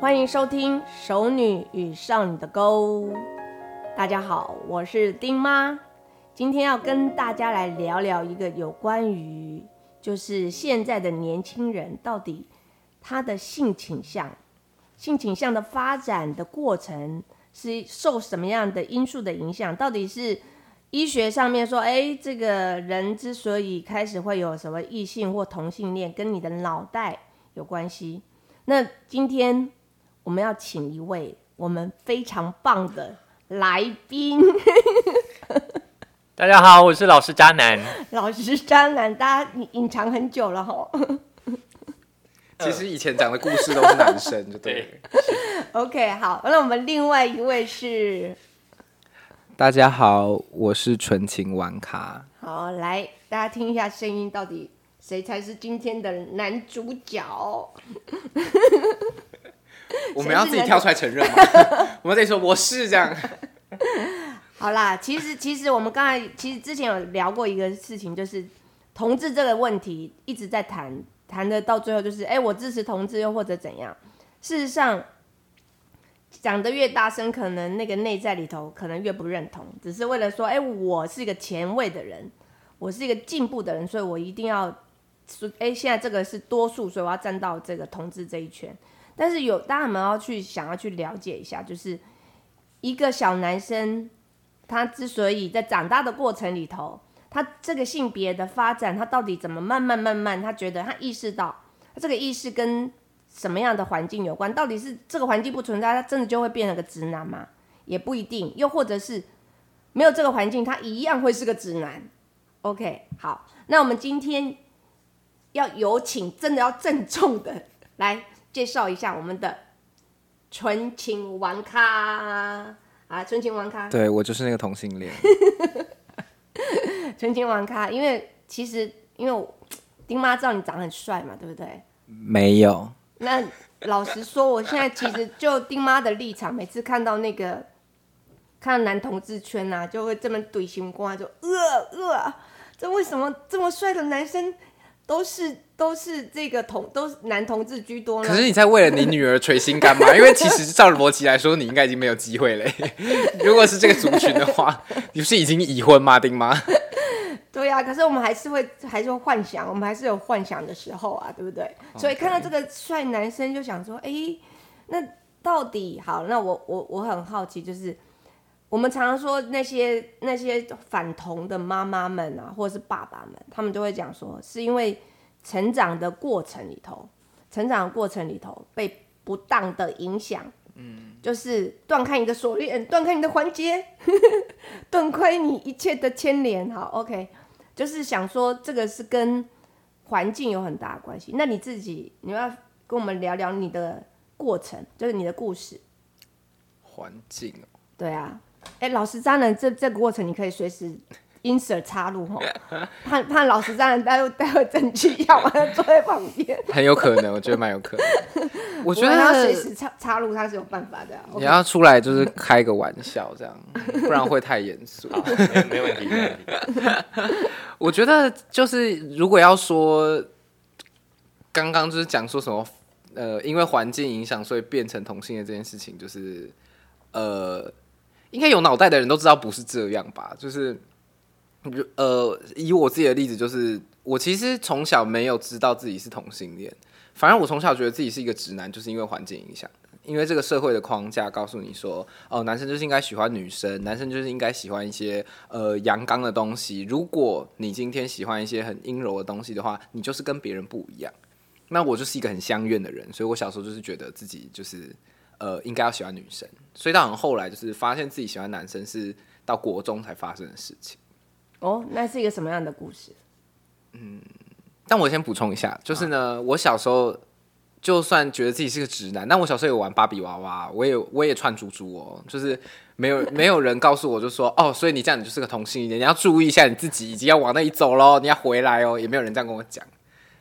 欢迎收听《熟女与少女的沟》。大家好，我是丁妈，今天要跟大家来聊聊一个有关于，就是现在的年轻人到底他的性倾向、性倾向的发展的过程是受什么样的因素的影响？到底是医学上面说，哎，这个人之所以开始会有什么异性或同性恋，跟你的脑袋有关系？那今天。我们要请一位我们非常棒的来宾。大家好，我是老师渣男。老师渣男，大家隐藏很久了哈。其实以前讲的故事都是男生，就对。OK，好，那我们另外一位是。大家好，我是纯情玩咖。好，来大家听一下声音，到底谁才是今天的男主角？我们要自己跳出来承认吗？我们得说我是这样。好啦，其实其实我们刚才其实之前有聊过一个事情，就是同志这个问题一直在谈，谈的到最后就是，哎，我支持同志又或者怎样。事实上，讲的越大声，可能那个内在里头可能越不认同，只是为了说，哎，我是一个前卫的人，我是一个进步的人，所以我一定要说，哎，现在这个是多数，所以我要站到这个同志这一圈。但是有，大家们要去想要去了解一下，就是一个小男生，他之所以在长大的过程里头，他这个性别的发展，他到底怎么慢慢慢慢，他觉得他意识到，他这个意识跟什么样的环境有关？到底是这个环境不存在，他真的就会变成个直男吗？也不一定，又或者是没有这个环境，他一样会是个直男。OK，好，那我们今天要有请，真的要郑重的来。介绍一下我们的纯情玩咖啊，纯情玩咖，对我就是那个同性恋。纯情玩咖，因为其实因为丁妈知道你长得很帅嘛，对不对？没有。那老实说，我现在其实就丁妈的立场，每次看到那个看到男同志圈啊，就会这么怼心瓜，就呃呃，这为什么这么帅的男生都是？都是这个同都是男同志居多。可是你在为了你女儿捶心肝吗？因为其实照逻辑来说，你应该已经没有机会嘞。如果是这个族群的话，你不是已经已婚吗？丁妈？对呀，可是我们还是会还是会幻想，我们还是有幻想的时候啊，对不对？所以看到这个帅男生，就想说，哎，那到底好？那我我我很好奇，就是我们常常说那些那些反同的妈妈们啊，或者是爸爸们，他们就会讲说，是因为。成长的过程里头，成长的过程里头被不当的影响，嗯，就是断开你的锁链，断开你的环节，断开你一切的牵连。好，OK，就是想说这个是跟环境有很大的关系。那你自己，你要跟我们聊聊你的过程，就是你的故事。环境哦，对啊，哎，老师渣男，这这个过程你可以随时。insert 插入哈，怕怕老实渣男待会待会证据要完了坐在旁边，很有可能，我觉得蛮有可能。我觉得他随时插插入他是有办法的。你要出来就是开个玩笑这样，不然会太严肃。没问题，没问题。我觉得就是如果要说刚刚就是讲说什么呃，因为环境影响所以变成同性的这件事情，就是呃，应该有脑袋的人都知道不是这样吧？就是。呃，以我自己的例子，就是我其实从小没有知道自己是同性恋，反正我从小觉得自己是一个直男，就是因为环境影响因为这个社会的框架告诉你说，哦，男生就是应该喜欢女生，男生就是应该喜欢一些呃阳刚的东西。如果你今天喜欢一些很阴柔的东西的话，你就是跟别人不一样。那我就是一个很相怨的人，所以我小时候就是觉得自己就是呃应该要喜欢女生，所以到很后来就是发现自己喜欢男生是到国中才发生的事情。哦，那是一个什么样的故事？嗯，但我先补充一下，就是呢，我小时候就算觉得自己是个直男，但我小时候有玩芭比娃娃，我也我也串猪猪哦，就是没有 没有人告诉我就说哦，所以你这样你就是个同性恋，你要注意一下你自己，已经要往那里走喽，你要回来哦，也没有人这样跟我讲。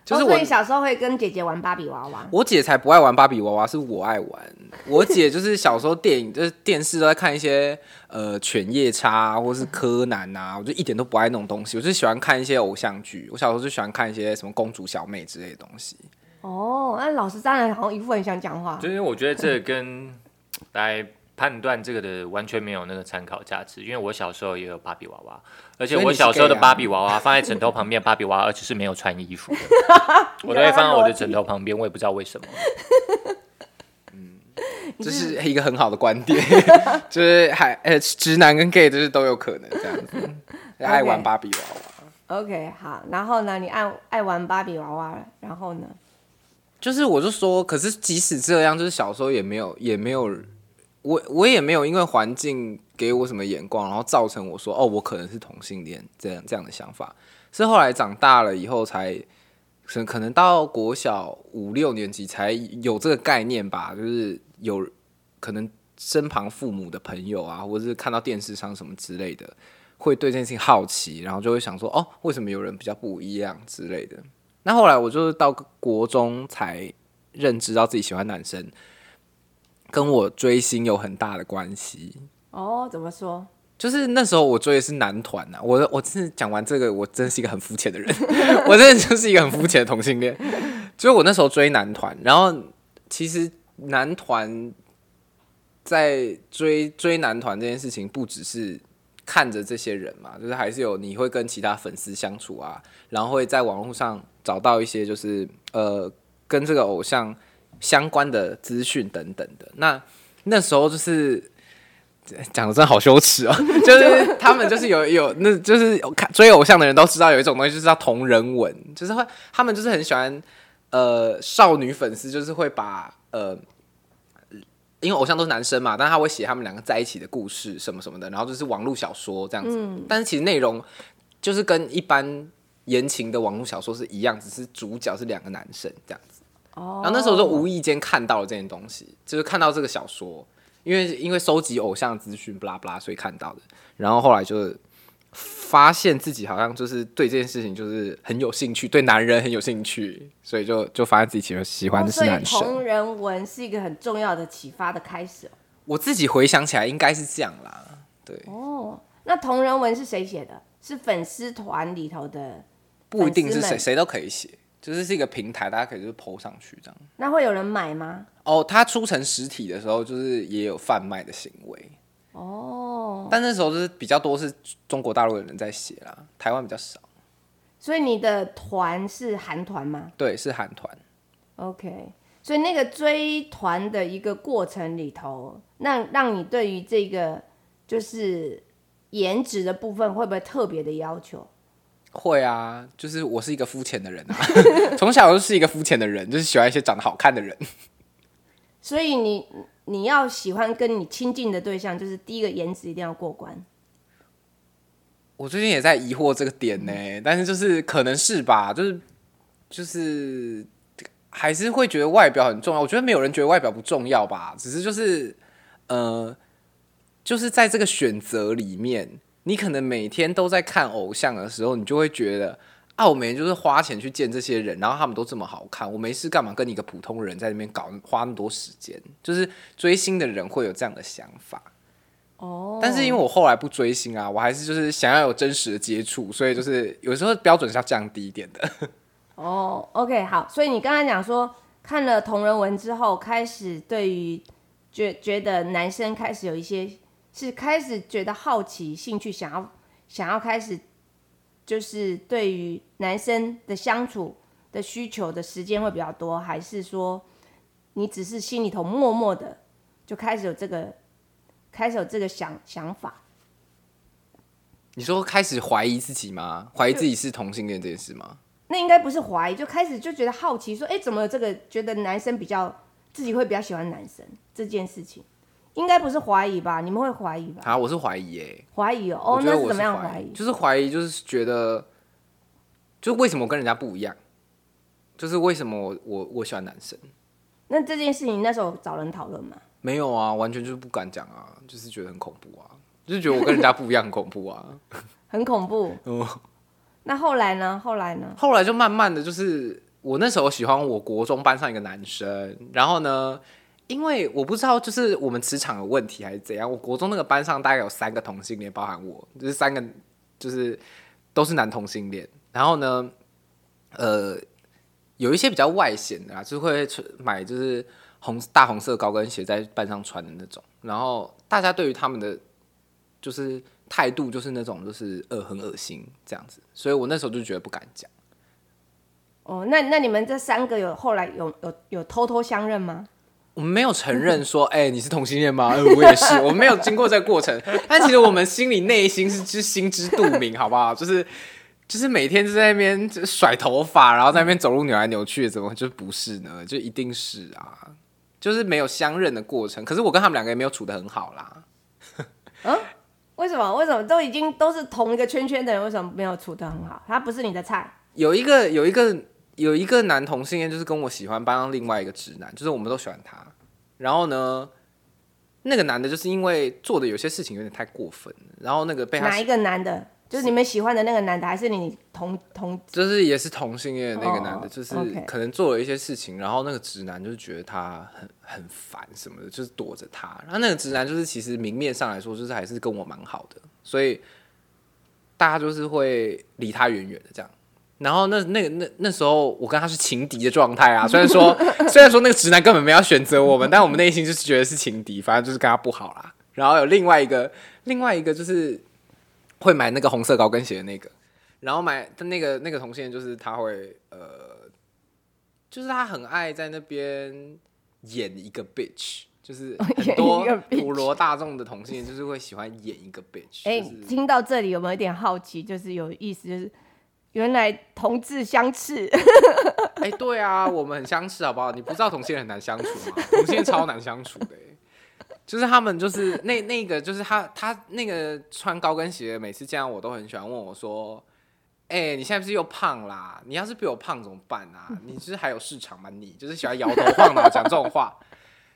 就是我小时候会跟姐姐玩芭比娃娃，我姐才不爱玩芭比娃娃，是我爱玩。我姐就是小时候电影就是电视都在看一些呃犬夜叉或是柯南啊，我就一点都不爱那种东西，我就喜欢看一些偶像剧。我小时候就喜欢看一些什么公主小妹之类的东西。哦，那老师当然好像一副很想讲话就。因为我觉得这跟来判断这个的完全没有那个参考价值，因为我小时候也有芭比娃娃，而且我小时候的芭比娃娃放在枕头旁边，芭比娃娃而且是没有穿衣服的，我都会放在我的枕头旁边，我也不知道为什么。这是一个很好的观点，就是还呃直男跟 gay 就是都有可能这样子，爱玩芭比娃娃。OK，好，然后呢，你爱爱玩芭比娃娃，然后呢？就是我就说，可是即使这样，就是小时候也没有也没有，我我也没有因为环境给我什么眼光，然后造成我说哦，我可能是同性恋这样这样的想法，是后来长大了以后才。可可能到国小五六年级才有这个概念吧，就是有可能身旁父母的朋友啊，或者是看到电视上什么之类的，会对这件事情好奇，然后就会想说，哦，为什么有人比较不一样之类的。那后来我就是到国中才认知到自己喜欢男生，跟我追星有很大的关系。哦，怎么说？就是那时候我追的是男团呐、我我真的讲完这个，我真是一个很肤浅的人，我真的就是一个很肤浅的同性恋。就是我那时候追男团，然后其实男团在追追男团这件事情，不只是看着这些人嘛，就是还是有你会跟其他粉丝相处啊，然后会在网络上找到一些就是呃跟这个偶像相关的资讯等等的。那那时候就是讲的真的好羞耻哦，就是他们就是有有那就是看追偶像的人都知道有一种东西就是叫同人文，就是会他们就是很喜欢呃少女粉丝，就是会把呃。因为偶像都是男生嘛，但他会写他们两个在一起的故事什么什么的，然后就是网络小说这样子。但是其实内容就是跟一般言情的网络小说是一样，只是主角是两个男生这样子。哦，然后那时候就无意间看到了这件东西，就是看到这个小说，因为因为收集偶像资讯，不拉不拉，所以看到的。然后后来就发现自己好像就是对这件事情就是很有兴趣，对男人很有兴趣，所以就就发现自己其实喜欢的是男生。同人文是一个很重要的启发的开始哦。我自己回想起来应该是这样啦，对，哦，那同人文是谁写的？是粉丝团里头的，不一定是谁谁都可以写，就是是一个平台，大家可以就是 PO 上去这样。那会有人买吗？哦，它出成实体的时候，就是也有贩卖的行为。哦，但那时候就是比较多是中国大陆的人在写啦，台湾比较少。所以你的团是韩团吗对，是韩团。？OK，所以那个追团的一个过程里头，那让你对于这个就是颜值的部分会不会特别的要求？会啊，就是我是一个肤浅的人啊，从小就是一个肤浅的人，就是喜欢一些长得好看的人。所以你你要喜欢跟你亲近的对象，就是第一个颜值一定要过关。我最近也在疑惑这个点呢，但是就是可能是吧，就是就是还是会觉得外表很重要。我觉得没有人觉得外表不重要吧，只是就是呃，就是在这个选择里面，你可能每天都在看偶像的时候，你就会觉得啊，我每天就是花钱去见这些人，然后他们都这么好看，我没事干嘛跟你一个普通人在那边搞花那么多时间？就是追星的人会有这样的想法。哦，但是因为我后来不追星啊，我还是就是想要有真实的接触，所以就是有时候标准是要降低一点的。哦，OK，好，所以你刚才讲说看了同人文之后，开始对于觉觉得男生开始有一些是开始觉得好奇、兴趣，想要想要开始就是对于男生的相处的需求的时间会比较多，还是说你只是心里头默默的就开始有这个开始有这个想想法？你说开始怀疑自己吗？怀疑自己是同性恋这件事吗？那应该不是怀疑，就开始就觉得好奇，说，哎、怎么有这个觉得男生比较自己会比较喜欢男生这件事情，应该不是怀疑吧？你们会怀疑吧？啊，我是怀疑耶、怀疑哦，那是怎么样怀怀疑？就是怀疑，就是觉得，就是为什么我跟人家不一样？就是为什么我我我喜欢男生？那这件事情那时候找人讨论吗？没有啊，完全就是不敢讲啊，就是觉得很恐怖啊，就是觉得我跟人家不一样，很恐怖啊。很恐怖。哦那后来呢？后来呢？后来就慢慢的就是，我那时候喜欢我国中班上一个男生，然后呢，因为我不知道就是我们磁场有问题还是怎样，我国中那个班上大概有三个同性恋，包含我，就是三个就是都是男同性恋，然后呢，呃，有一些比较外显的啊，就会买就是红大红色高跟鞋在班上穿的那种，然后大家对于他们的就是态度就是那种就是呃很恶心这样子，所以我那时候就觉得不敢讲。哦，那那你们这三个有后来有有有偷偷相认吗？我们没有承认说，哎、你是同性恋吗？呃 我也是，我们没有经过这个过程，但其实我们心里内心是知心知肚明，好不好？就是就是每天就在那边甩头发，然后在那边走路扭来扭去，怎么就不是呢？就一定是啊，就是没有相认的过程。可是我跟他们两个也没有处的很好啦。为什么？为什么都已经都是同一个圈圈的人，为什么没有处的很好？他不是你的菜。有一个有一个有一个男同性恋，就是跟我喜欢班上另外一个直男，就是我们都喜欢他。然后呢，那个男的就是因为做的有些事情有点太过分了，然后那个被他哪一个男的？就是你们喜欢的那个男的，还是你同同？就是也是同性恋的那个男的，哦就是可能做了一些事情，然后那个直男就是觉得他很很烦什么的，就是躲着他。然后那个直男就是其实明面上来说，就是还是跟我蛮好的，所以大家就是会离他远远的这样。然后那那个那那时候我跟他是情敌的状态啊，虽然说 虽然说那个直男根本没有选择我们，但我们内心就是觉得是情敌，反正就是跟他不好啦。然后有另外一个另外一个就是会买那个红色高跟鞋的那个，然后买他那个那个同性恋就是他会呃，就是他很爱在那边演一个 bitch，就是很多 普罗大众的同性恋就是会喜欢演一个 bitch，哎、就是听到这里有没有一点好奇？就是有意思，就是原来同志相斥，哎、对啊，我们很相斥，好不好？你不知道同性恋很难相处吗？同性恋超难相处的、欸，就是他们就是那那个就是他他那个穿高跟鞋，每次见到我都很喜欢问我说：“哎、你现在不是又胖啦？你要是比我胖怎么办啊？你就是还有市场吗？你就是喜欢摇头晃脑讲这种话。”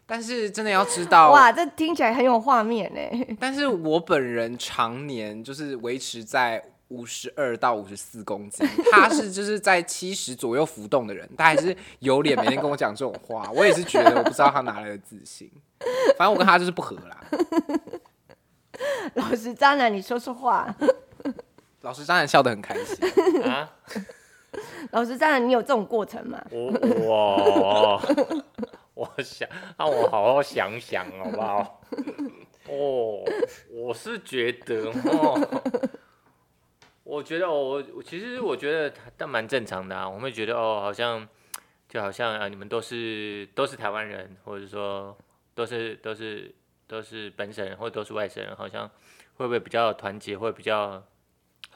但是真的要知道，哇，这听起来很有画面呢。但是我本人常年就是维持在五十二到五十四公斤，他是就是在七十左右浮动的人，他还是有脸每天跟我讲这种话，我也是觉得我不知道他哪来的自信。反正我跟他就是不合啦。老实渣男，你说说话。老师渣男笑得很开心，啊，老实渣男，你有这种过程吗？我我我想让我好好想想好不好？哦，我是觉得哦，我觉得哦，我其实我觉得但蛮正常的啊。我会觉得哦，好像就好像啊，你们都是都是台湾人，或者说都是都是都是本省人，或者都是外省人，好像会不会比较团结，会比较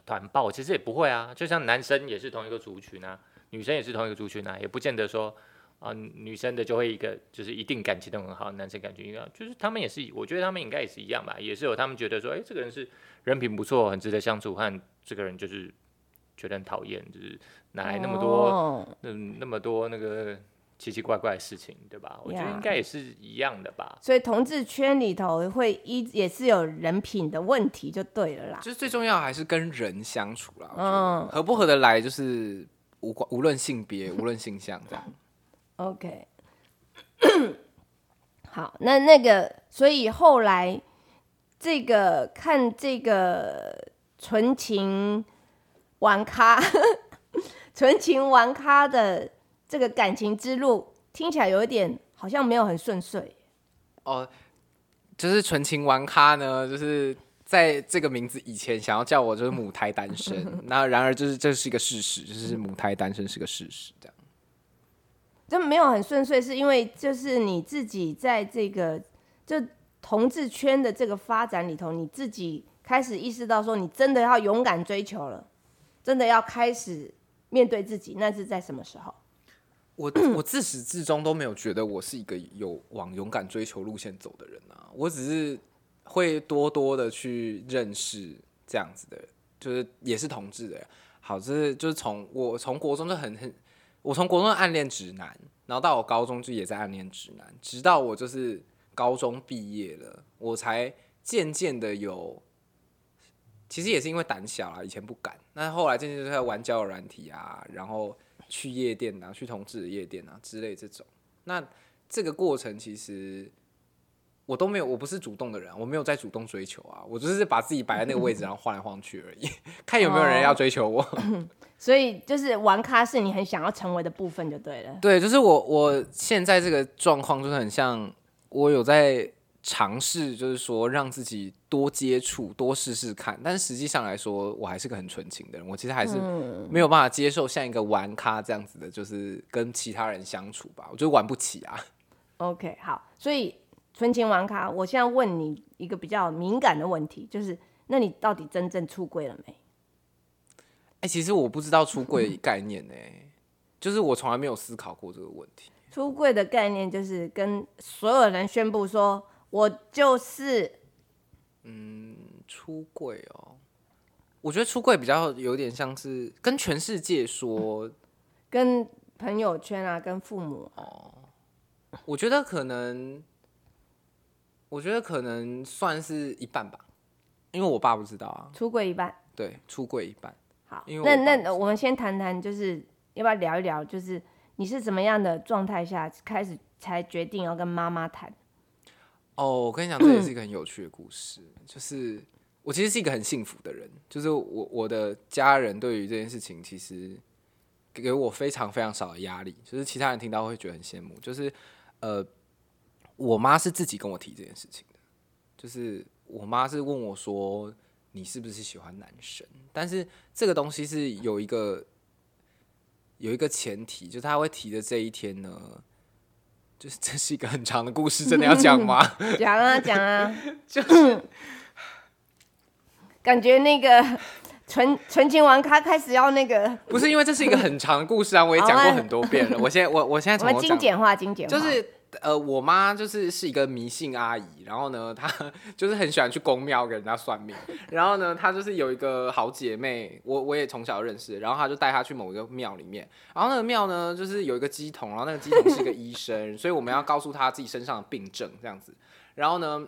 团爆？其实也不会啊，就像男生也是同一个族群啊，女生也是同一个族群啊，也不见得说啊、女生的就会一个就是一定感情都很好，男生感情一样，就是他们也是，我觉得他们应该也是一样吧，也是有他们觉得说，哎、这个人是人品不错，很值得相处，和这个人就是觉得很讨厌，就是哪来那么多、哦嗯那么多那个奇奇怪怪的事情，对吧？我觉得应该也是一样的吧。所以同志圈里头会一也是有人品的问题，就对了啦。就是最重要还是跟人相处啦。嗯合不合得来就是无关无论性别，无论性向这样。OK，好，那那个，所以后来这个看这个纯情玩咖，纯情玩咖的这个感情之路，听起来有一点好像没有很顺遂。哦，就是纯情玩咖呢，就是在这个名字以前想要叫我就是母胎单身，那然而就是这是一个事实，就是母胎单身是个事实，这样。就没有很顺遂，是因为就是你自己在这个就同志圈的这个发展里头，你自己开始意识到说，你真的要勇敢追求了，真的要开始面对自己，那是在什么时候？我 我自始至终都没有觉得我是一个有往勇敢追求路线走的人啊，我只是会多多的去认识这样子的人，就是也是同志的。好，这是就是从我从国中就很很，我从国中暗恋直男，然后到我高中就也在暗恋直男，直到我就是高中毕业了，我才渐渐的有。其实也是因为胆小啊，以前不敢。那后来渐渐就在玩交友软体啊，然后去夜店啊，去同志的夜店啊之类这种。那这个过程其实我都没有，我不是主动的人，我没有在主动追求啊，我就是把自己摆在那个位置，然后晃来晃去而已，看有没有人要追求我。所以就是玩咖是你很想要成为的部分就对了。对，就是我我现在这个状况就是很像我有在尝试，就是说让自己多接触、多试试看，但是实际上来说，我还是个很纯情的人，我其实还是没有办法接受像一个玩咖这样子的，就是跟其他人相处吧，我觉得玩不起啊。OK，好，所以纯情玩咖，我现在问你一个比较敏感的问题，就是那你到底真正出柜了没？哎、其实我不知道出柜概念呢、就是我从来没有思考过这个问题。出柜的概念就是跟所有人宣布说，我就是嗯出柜哦，我觉得出柜比较有点像是跟全世界说，跟朋友圈啊，跟父母。哦。我觉得可能，我觉得可能算是一半吧，因为我爸不知道啊，出柜一半。对，出柜一半。好因，为那那我们先谈谈，就是要不要聊一聊，就是你是怎么样的状态下开始才决定要跟妈妈谈？哦，我跟你讲，这也是一个很有趣的故事。就是我其实是一个很幸福的人，就是我我的家人对于这件事情其实给我非常非常少的压力，就是其他人听到会觉得很羡慕。就是呃，我妈是自己跟我提这件事情的，就是我妈是问我说你是不是喜欢男生？但是这个东西是有一个有一个前提，就是她会提的这一天呢。就是这是一个很长的故事，真的要讲吗？讲 啊讲啊，就是感觉那个纯纯情王他开始要那个，不是因为这是一个很长的故事啊，我也讲过很多遍了。我现在我我现在我从头讲，们精简化，精简化，就是呃，我妈就是是一个迷信阿姨，然后呢，她 就是很喜欢去公庙给人家算命，然后呢，她就是有一个好姐妹，我我也从小认识，然后她就带她去某一个庙里面，然后那个庙呢，就是有一个鸡童，然后那个鸡童是一个医生，所以我们要告诉他自己身上的病症这样子，然后呢，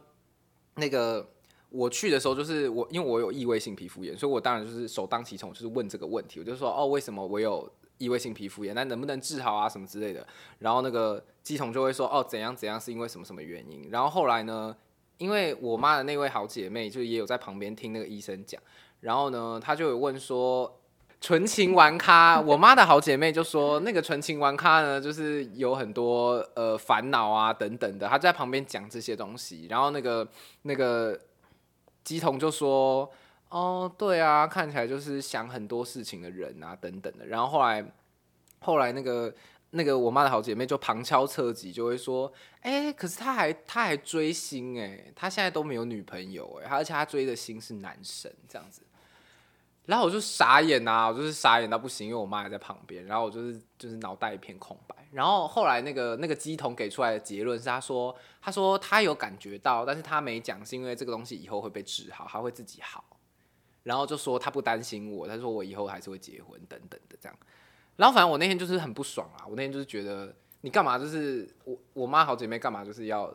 那个。我去的时候，就是我，因为我有异位性皮肤炎，所以我当然就是首当其冲，就是问这个问题，我就说哦，为什么我有异位性皮肤炎？那能不能治好啊，什么之类的？然后那个鸡童就会说哦，怎样怎样是因为什么什么原因？然后后来呢，因为我妈的那位好姐妹就也有在旁边听那个医生讲，然后呢，她就有问说。纯情玩咖，我妈的好姐妹就说，那个纯情玩咖呢，就是有很多呃烦恼啊等等的，她在旁边讲这些东西，然后那个那个鸡童就说，哦，对啊，看起来就是想很多事情的人啊等等的，然后后来后来那个那个我妈的好姐妹就旁敲侧击就会说，哎、可是她还她还追星哎、她现在都没有女朋友哎、而且她追的星是男神这样子。然后我就傻眼呐、我就是傻眼到不行，因为我妈也在旁边，然后我就是就是脑袋一片空白。然后后来那个那个鸡童给出来的结论是，他说他说他有感觉到，但是他没讲，是因为这个东西以后会被治好，他会自己好。然后就说他不担心我，他说我以后还是会结婚等等的这样。然后反正我那天就是很不爽啊，我那天就是觉得你干嘛就是我我妈好姐妹干嘛就是要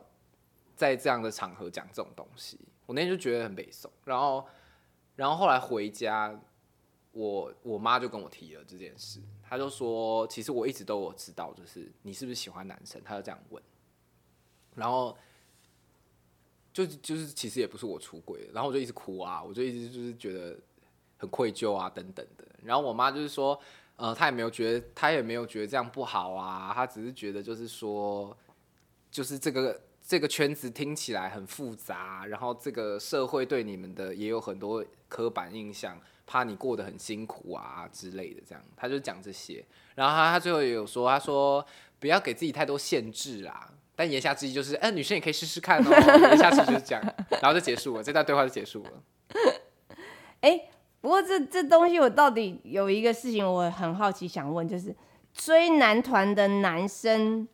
在这样的场合讲这种东西，我那天就觉得很北宋。然后然后后来回家，我我妈就跟我提了这件事，她就说其实我一直都有知道，就是你是不是喜欢男生，她就这样问。然后就就是其实也不是我出轨，然后我就一直哭啊，我就一直就是觉得很愧疚啊等等的。然后我妈就是说，呃，她也没有觉得，她也没有觉得这样不好啊，她只是觉得就是说，就是这个这个圈子听起来很复杂，然后这个社会对你们的也有很多刻板印象，怕你过得很辛苦啊之类的，这样，她就讲这些。然后她她最后也有说，她说不要给自己太多限制啦。但言下之意就是，哎、女生也可以试试看哦。言下之意就是这样，然后就结束了，这段对话就结束了。哎、不过这这东西我到底有一个事情我很好奇想问，就是追男团的男生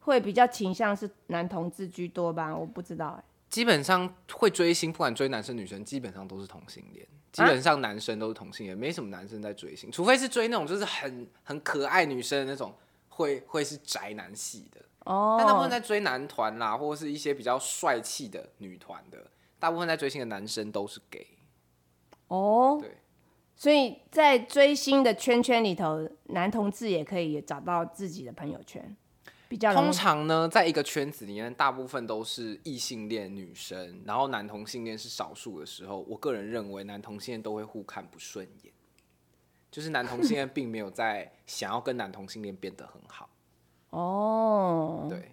会比较倾向是男同志居多吧？我不知道哎、基本上会追星，不管追男生女生，基本上都是同性恋。基本上男生都是同性恋，没什么男生在追星，除非是追那种就是很很可爱女生的那种，会会是宅男系的。哦，但大部分在追男团啦，或者是一些比较帅气的女团的，大部分在追星的男生都是 gay。哦，对，所以在追星的圈圈里头，男同志也可以找到自己的朋友圈。比较通常呢，在一个圈子里面，大部分都是异性恋女生，然后男同性恋是少数的时候，我个人认为男同性恋都会互看不顺眼，就是男同性恋并没有在想要跟男同性恋变得很好。哦。对，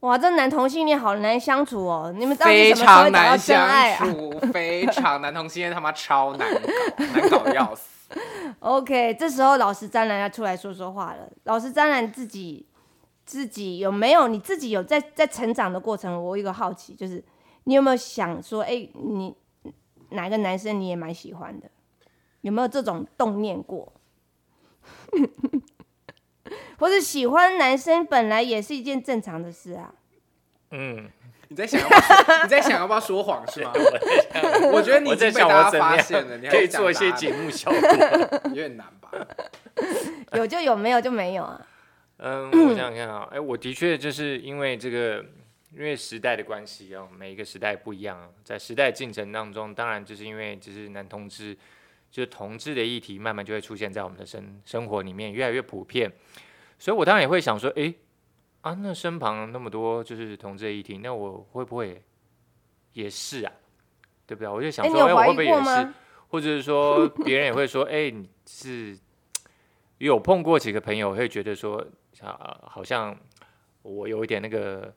哇，这男同性恋好难相处哦！你们到底非什么时候常难找到真爱啊相处，非常男同性恋他妈超难搞，难搞要死。OK，这时候老师詹兰要出来说说话了。老师詹兰自己自己有没有你自己有在在成长的过程？我有一个好奇，就是你有没有想说，哎、你哪个男生你也蛮喜欢的？有没有这种动念过？或者喜欢男生本来也是一件正常的事啊。嗯，你在想要不要 你在想要不要说谎是吗？我觉得你我在已经被想我发现了，样 你还可以做一些节目效果。有点难吧？有就有，没有就没有啊。嗯，我想想看啊，哎，我的确就是因为这个，因为时代的关系啊，每一个时代不一样啊，在时代进程当中，当然就是因为就是男同志，就是同志的议题，慢慢就会出现在我们的生生活里面，越来越普遍，所以我当然也会想说，哎，啊，那身旁那么多就是同志的议题，那我会不会也是啊？对不对？我就想说，哎，我会不会也是？或者是说别人也会说，哎、你是有碰过几个朋友会觉得说，啊，好像我有一点那个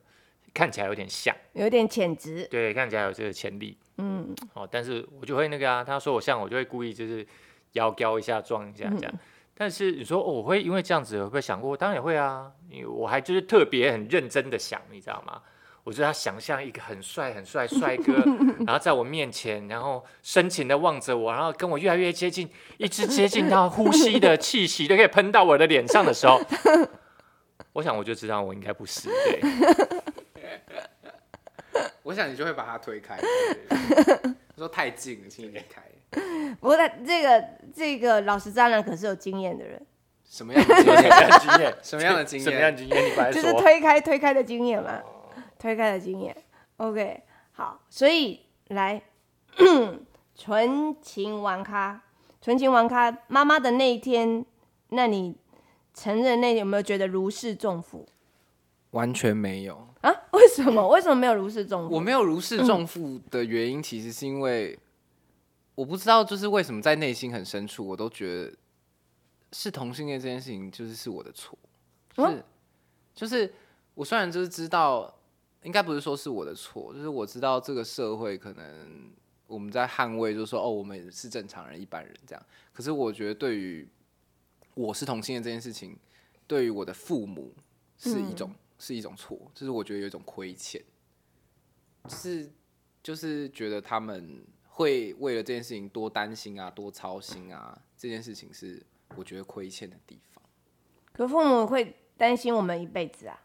看起来有点像，有点潜质，对，看起来有这个潜力，嗯，哦，但是我就会那个啊，他说我像，我就会故意就是腰雕一下，撞一下这样。但是你说、哦我会因为这样子，会不会想过？当然也会啊，因为我还就是特别很认真的想，你知道吗？我就他想象一个很帅很帅帅哥，然后在我面前，然后深情的望着我，然后跟我越来越接近，一直接近到呼吸的气息都可以喷到我的脸上的时候，我想我就知道我应该不是对。我想你就会把他推开。他说太近了，请你离开。不过他这个这个老实渣男可是有经验的人，什么样的经 什么验？样的经验？什么样的经什么样验？的经验？你快就是。推开推开的经验嘛，推开的经验。OK，好，所以来 纯情玩咖，纯情玩咖妈妈的那一天，那你承认那有没有觉得如释重负完全没有。啊？为什么？为什么没有如释重负？我没有如释重负的原因，其实是因为我不知道，就是为什么在内心很深处，我都觉得是同性恋这件事情，就是是我的错。就是、就是我虽然就是知道，应该不是说是我的错，就是我知道这个社会可能我们在捍卫，就是说哦，我们是正常人、一般人这样。可是我觉得对于我是同性恋这件事情，对于我的父母是一种、是一种错，就是我觉得有一种亏欠。就是就是觉得他们会为了这件事情多担心啊，多操心啊，这件事情是我觉得亏欠的地方。可父母会担心我们一辈子啊，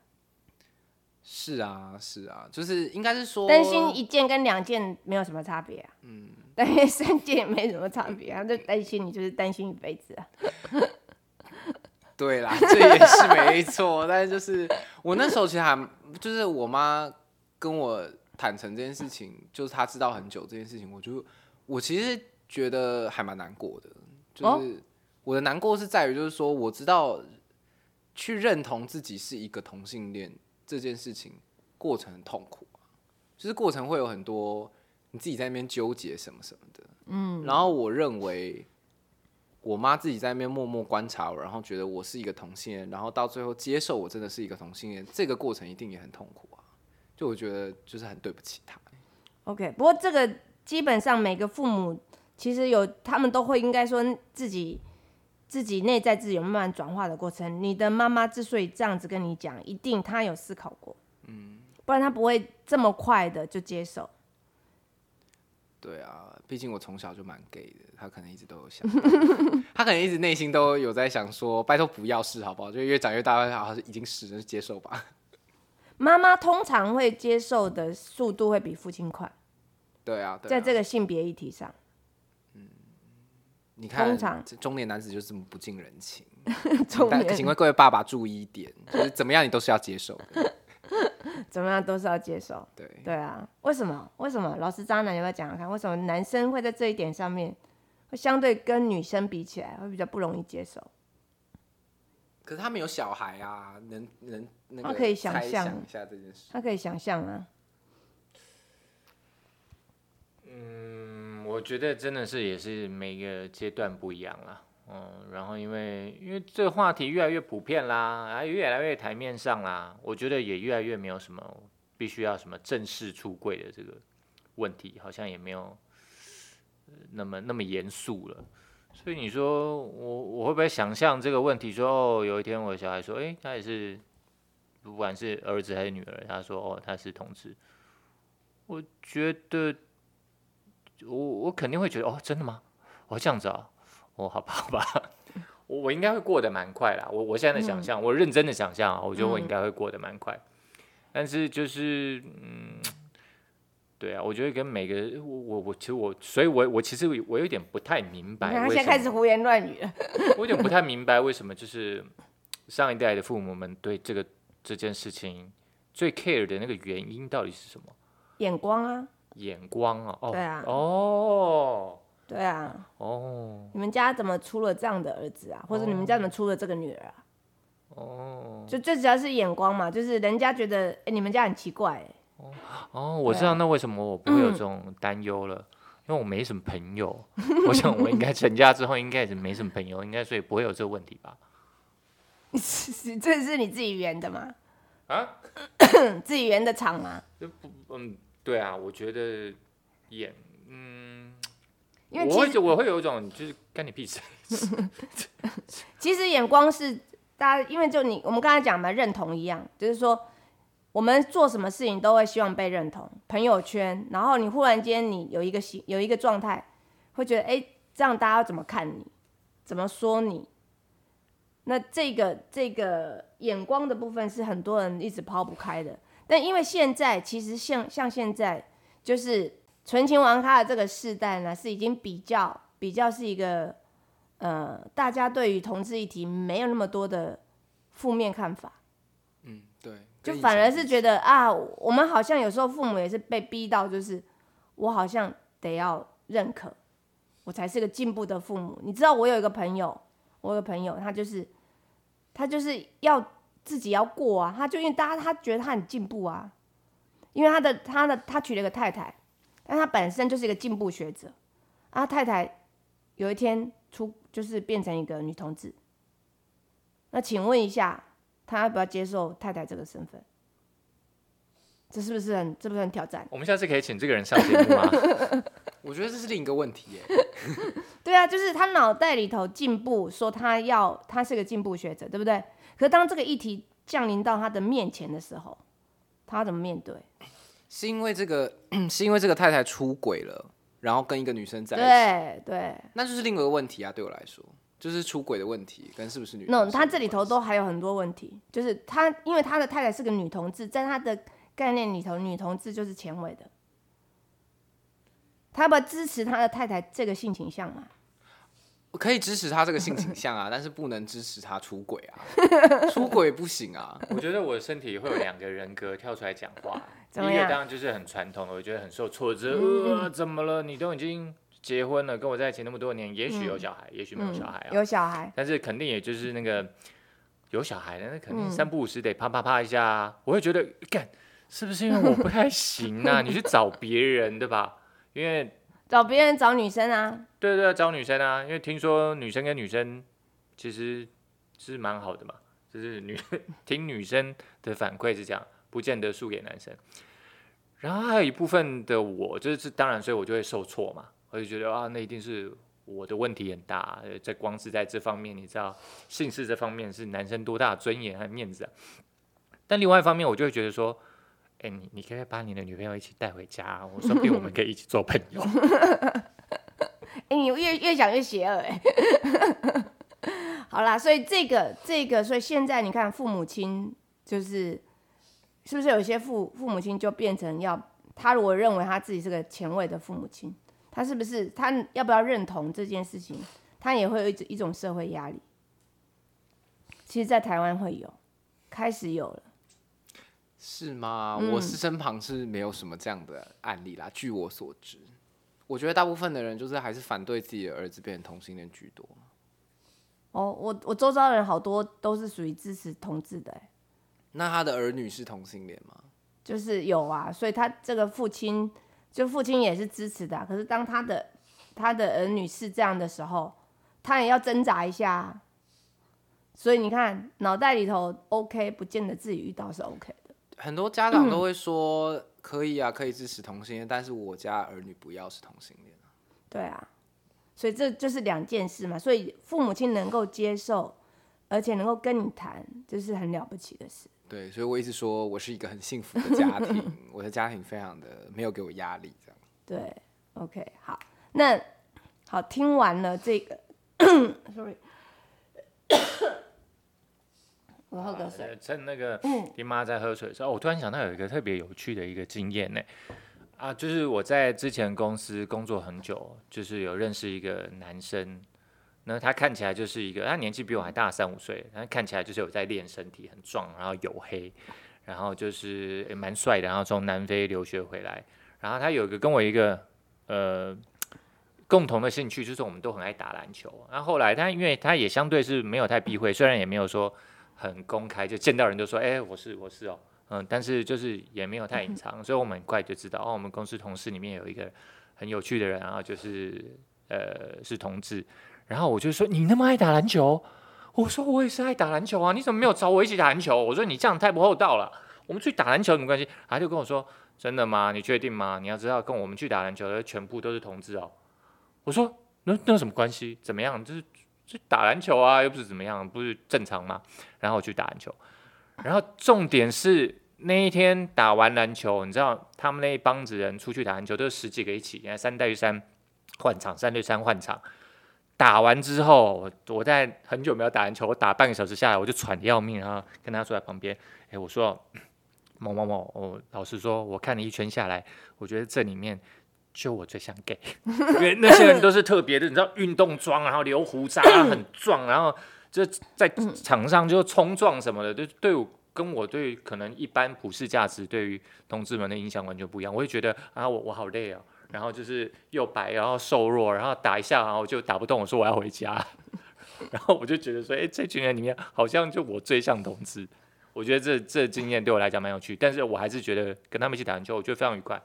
是啊，是啊，就是应该是说担心一件跟两件没有什么差别啊，嗯，担心三件也没什么差别啊，就担心你就是担心一辈子啊。对啦，这也是没错。但是就是我那时候其实还就是我妈跟我坦诚这件事情，就是她知道很久这件事情，我就我其实觉得还蛮难过的。就是我的难过是在于，就是说我知道去认同自己是一个同性恋这件事情过程很痛苦啊，就是过程会有很多你自己在那边纠结什么什么的。嗯，然后我认为。我妈自己在那边默默观察我，然后觉得我是一个同性恋，然后到最后接受我真的是一个同性恋，这个过程一定也很痛苦啊。就我觉得就是很对不起她。OK，不过这个基本上每个父母其实有，他们都会应该说自己自己内在自己有慢慢转化的过程。你的妈妈之所以这样子跟你讲，一定她有思考过，嗯，不然她不会这么快的就接受。对啊，毕竟我从小就蛮 gay 的，他可能一直都有想，他可能一直内心都有在想说，拜托不要试好不好？就越长越大，好像已经试接受吧。妈妈通常会接受的速度会比父亲快，对啊，对啊在这个性别议题上，嗯你看，通常中年男子就是这么不近人情。但请问各位爸爸注意一点，就是怎么样你都是要接受的。怎么样都是要接受。对，对啊，为什么？为什么？老师渣男要不要讲讲看？为什么男生会在这一点上面会相对跟女生比起来会比较不容易接受？可是他们有小孩啊，能能那个他可以想猜象一下这件事。他可以想象啊，嗯，我觉得真的是也是每个阶段不一样啦。嗯，然后因为因为这个话题越来越普遍啦，啊越来越台面上啦，我觉得也越来越没有什么必须要什么正式出柜的这个问题，好像也没有、那么那么严肃了。所以你说我我会不会想象这个问题说哦，有一天我的小孩说，诶，他也是不管是儿子还是女儿，他说哦他是同志，我觉得我我肯定会觉得哦，真的吗？哦这样子啊，哦好吧好吧，我我应该会过得蛮快啦。我我现在的想象，我认真的想象啊，我觉得我应该会过得蛮快。但是就是嗯，对啊，我觉得跟每个我我我其实我，所以我我其实我有点不太明白他现在开始胡言乱语了。我有点不太明白为什么就是上一代的父母们对这个这件事情最 care 的那个原因到底是什么？眼光啊，眼光啊，哦，对啊哦对啊，哦你们家怎么出了这样的儿子啊？或者你们家怎么出了这个女儿啊？哦就最主要是眼光嘛，就是人家觉得，哎、你们家很奇怪、哎哦，我知道那为什么我不会有嗯这种担忧了，因为我没什么朋友。我想我应该成家之后应该也是没什么朋友，应该所以不会有这个问题吧？是这是你自己圆的吗？啊，自己圆的场吗？不嗯，对啊，我觉得演嗯，因为我会我会有一种就是干你屁事。其实眼光是大家，因为就你我们刚才讲嘛，认同一样，就是说我们做什么事情都会希望被认同，朋友圈，然后你忽然间你有一个心有一个状态，会觉得哎、这样大家要怎么看你，怎么说你？那这个这个眼光的部分是很多人一直抛不开的，但因为现在其实像像现在就是纯情王咖的这个世代呢，是已经比较比较是一个呃，大家对于同志议题没有那么多的负面看法，嗯，对，就反而是觉得啊，我们好像有时候父母也是被逼到，就是我好像得要认可，我才是个进步的父母。你知道，我有一个朋友，我有个朋友，他就是他就是要自己要过啊，他就因为大家他觉得他很进步啊，因为他的他的他娶了个太太，但他本身就是一个进步学者，啊，太太有一天出就是变成一个女同志，那请问一下，他要不要接受太太这个身份？这是不是很，这不是很挑战？我们下次可以请这个人上节目吗？我觉得这是另一个问题耶。对啊，就是他脑袋里头进步，说他要他是个进步学者，对不对？可是当这个议题降临到他的面前的时候，他怎么面对？是因为这个，是因为这个太太出轨了，然后跟一个女生在一起，对对，那就是另一个问题啊。对我来说，就是出轨的问题跟是不是女同那志他这里头都还有很多问题，就是他因为他的太太是个女同志，在他的概念里头，女同志就是前卫的。他要不支持他的太太这个性倾向嘛？可以支持他这个性倾向啊，但是不能支持他出轨啊，出轨不行啊。我觉得我的身体会有两个人格跳出来讲话。第怎么样一个当然就是很传统的，我觉得很受挫折。怎么了？你都已经结婚了，跟我在一起那么多年，也许有小孩，也许没有小孩啊。嗯有小孩，但是肯定也就是那个有小孩的，那肯定嗯三不五时得啪啪啪一下啊。我会觉得，干是不是因为我不太行啊？你去 找别人对吧？因为 找别人找女生啊，对对，找女生啊，因为听说女生跟女生其实是蛮好的嘛，就是女 听女生的反馈是这样，不见得输给男生。然后还有一部分的我，就是当然，所以我就会受挫嘛，我就觉得啊，那一定是我的问题很大，在光是在这方面，你知道姓氏这方面是男生多大尊严和面子啊。但另外一方面，我就会觉得说，哎、你你可以把你的女朋友一起带回家、我说不定我们可以一起做朋友。哎、你越越想越邪恶哎、好啦，所以这个这个，所以现在你看，父母亲就是是不是有些父父母亲就变成要他如果认为他自己是个前卫的父母亲，他是不是他要不要认同这件事情，他也会有一种一种社会压力。其实，在台湾会有，开始有了。是吗？嗯我是身旁是没有什么这样的案例啦。据我所知，我觉得大部分的人就是还是反对自己的儿子变成同性恋居多。哦，我我周遭人好多都是属于支持同志的、欸，那他的儿女是同性恋吗？就是有啊，所以他这个父亲，就父亲也是支持的啊、可是当他的他的儿女是这样的时候，他也要挣扎一下啊。所以你看，脑袋里头 OK，不见得自己遇到是 OK 的。很多家长都会说可以啊，可以支持同性恋，但是我家儿女不要是同性恋啊。对啊，所以这就是两件事嘛。所以父母亲能够接受，而且能够跟你谈，这是很了不起的事。对，所以我一直说我是一个很幸福的家庭，我的家庭非常的没有给我压力，这样。对，OK，好，那好，听完了这个，sorry，我喝个水。呃趁那个爹妈在喝水的时候，我突然想到有一个特别有趣的一个经验呢。啊，就是我在之前公司工作很久，就是有认识一个男生，那他看起来就是一个，他年纪比我还大三五岁，他看起来就是有在练身体，很壮，然后黝黑，然后就是蛮帅的，然后从南非留学回来，然后他有一个跟我一个呃共同的兴趣，就是我们都很爱打篮球。然后后来他因为他也相对是没有太避讳，虽然也没有说很公开，就见到人就说，哎、我是我是哦，嗯，但是就是也没有太隐藏，所以我们很快就知道，哦，我们公司同事里面有一个很有趣的人，然后就是呃是同志，然后我就说你那么爱打篮球，我说我也是爱打篮球啊，你怎么没有找我一起打篮球？我说你这样太不厚道了，我们去打篮球有什么关系？他就跟我说真的吗？你确定吗？你要知道跟我们去打篮球的全部都是同志哦。我说那那有什么关系？怎么样？就是去打篮球啊，又不是怎么样，不是正常吗？然后我去打篮球，然后重点是那一天打完篮球，你知道他们那一帮子人出去打篮球都是十几个一起，然后三对三换场，三对三换场。打完之后，我我在很久没有打篮球，我打半个小时下来，我就喘得要命，然后跟他坐在旁边，哎，我说某某某，我老实说，我看了一圈下来，我觉得这里面就我最想给 因为那些人都是特别的，你知道运动装，然后留胡渣，很壮，然后就在场上就冲撞什么的，就对我跟我对可能一般普世价值对于同志们的影响完全不一样。我会觉得啊，我我好累啊，然后就是又白，然后瘦弱，然后打一下，然后就打不动，我说我要回家，然后我就觉得说，哎、这群人里面好像就我最像同志。我觉得这这经验对我来讲蛮有趣，但是我还是觉得跟他们一起打篮球，我觉得非常愉快。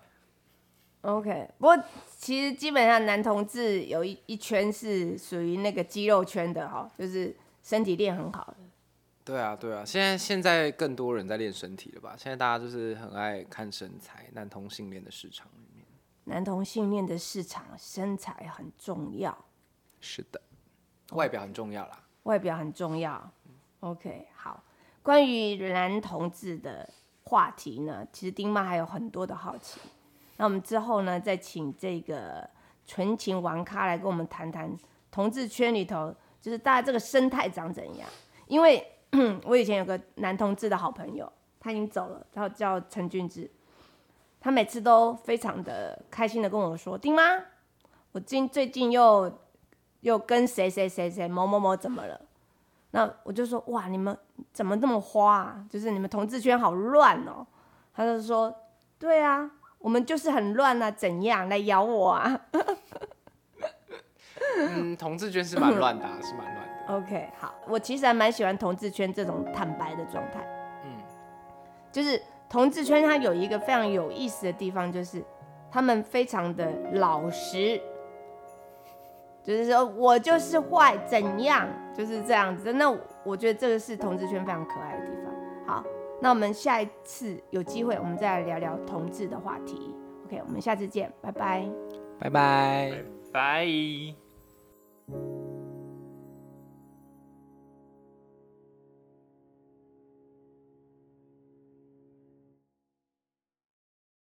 OK，不过其实基本上男同志有一一圈是属于那个肌肉圈的哈，就是身体练很好的。对啊，对啊，现在现在更多人在练身体了吧？现在大家就是很爱看身材，男同性恋的市场里面。男同性恋的市场身材很重要，是的，外表很重要啦。外表很重要。OK，好，关于男同志的话题呢，其实丁妈还有很多的好奇。那我们之后呢，再请这个纯情玩咖来跟我们谈谈同志圈里头，就是大家这个生态长怎样。因为 我以前有个男同志的好朋友，他已经走了，他叫陈俊志，他每次都非常的开心的跟我说：“丁妈，我近最近又又跟谁谁谁谁某某某怎么了？”那我就说：“哇，你们怎么那么花啊？就是你们同志圈好乱哦。”他就说：“对啊，我们就是很乱啊，怎样来咬我啊 嗯，同志圈是蛮乱的、啊，是蛮乱的。？”OK，好，我其实还蛮喜欢同志圈这种坦白的状态。嗯，就是同志圈它有一个非常有意思的地方，就是他们非常的老实，就是说我就是坏，怎样，就是这样子。那我觉得这个是同志圈非常可爱的地方。好，那我们下一次有机会，我们再来聊聊同志的话题。OK，我们下次见，拜拜。拜拜。拜。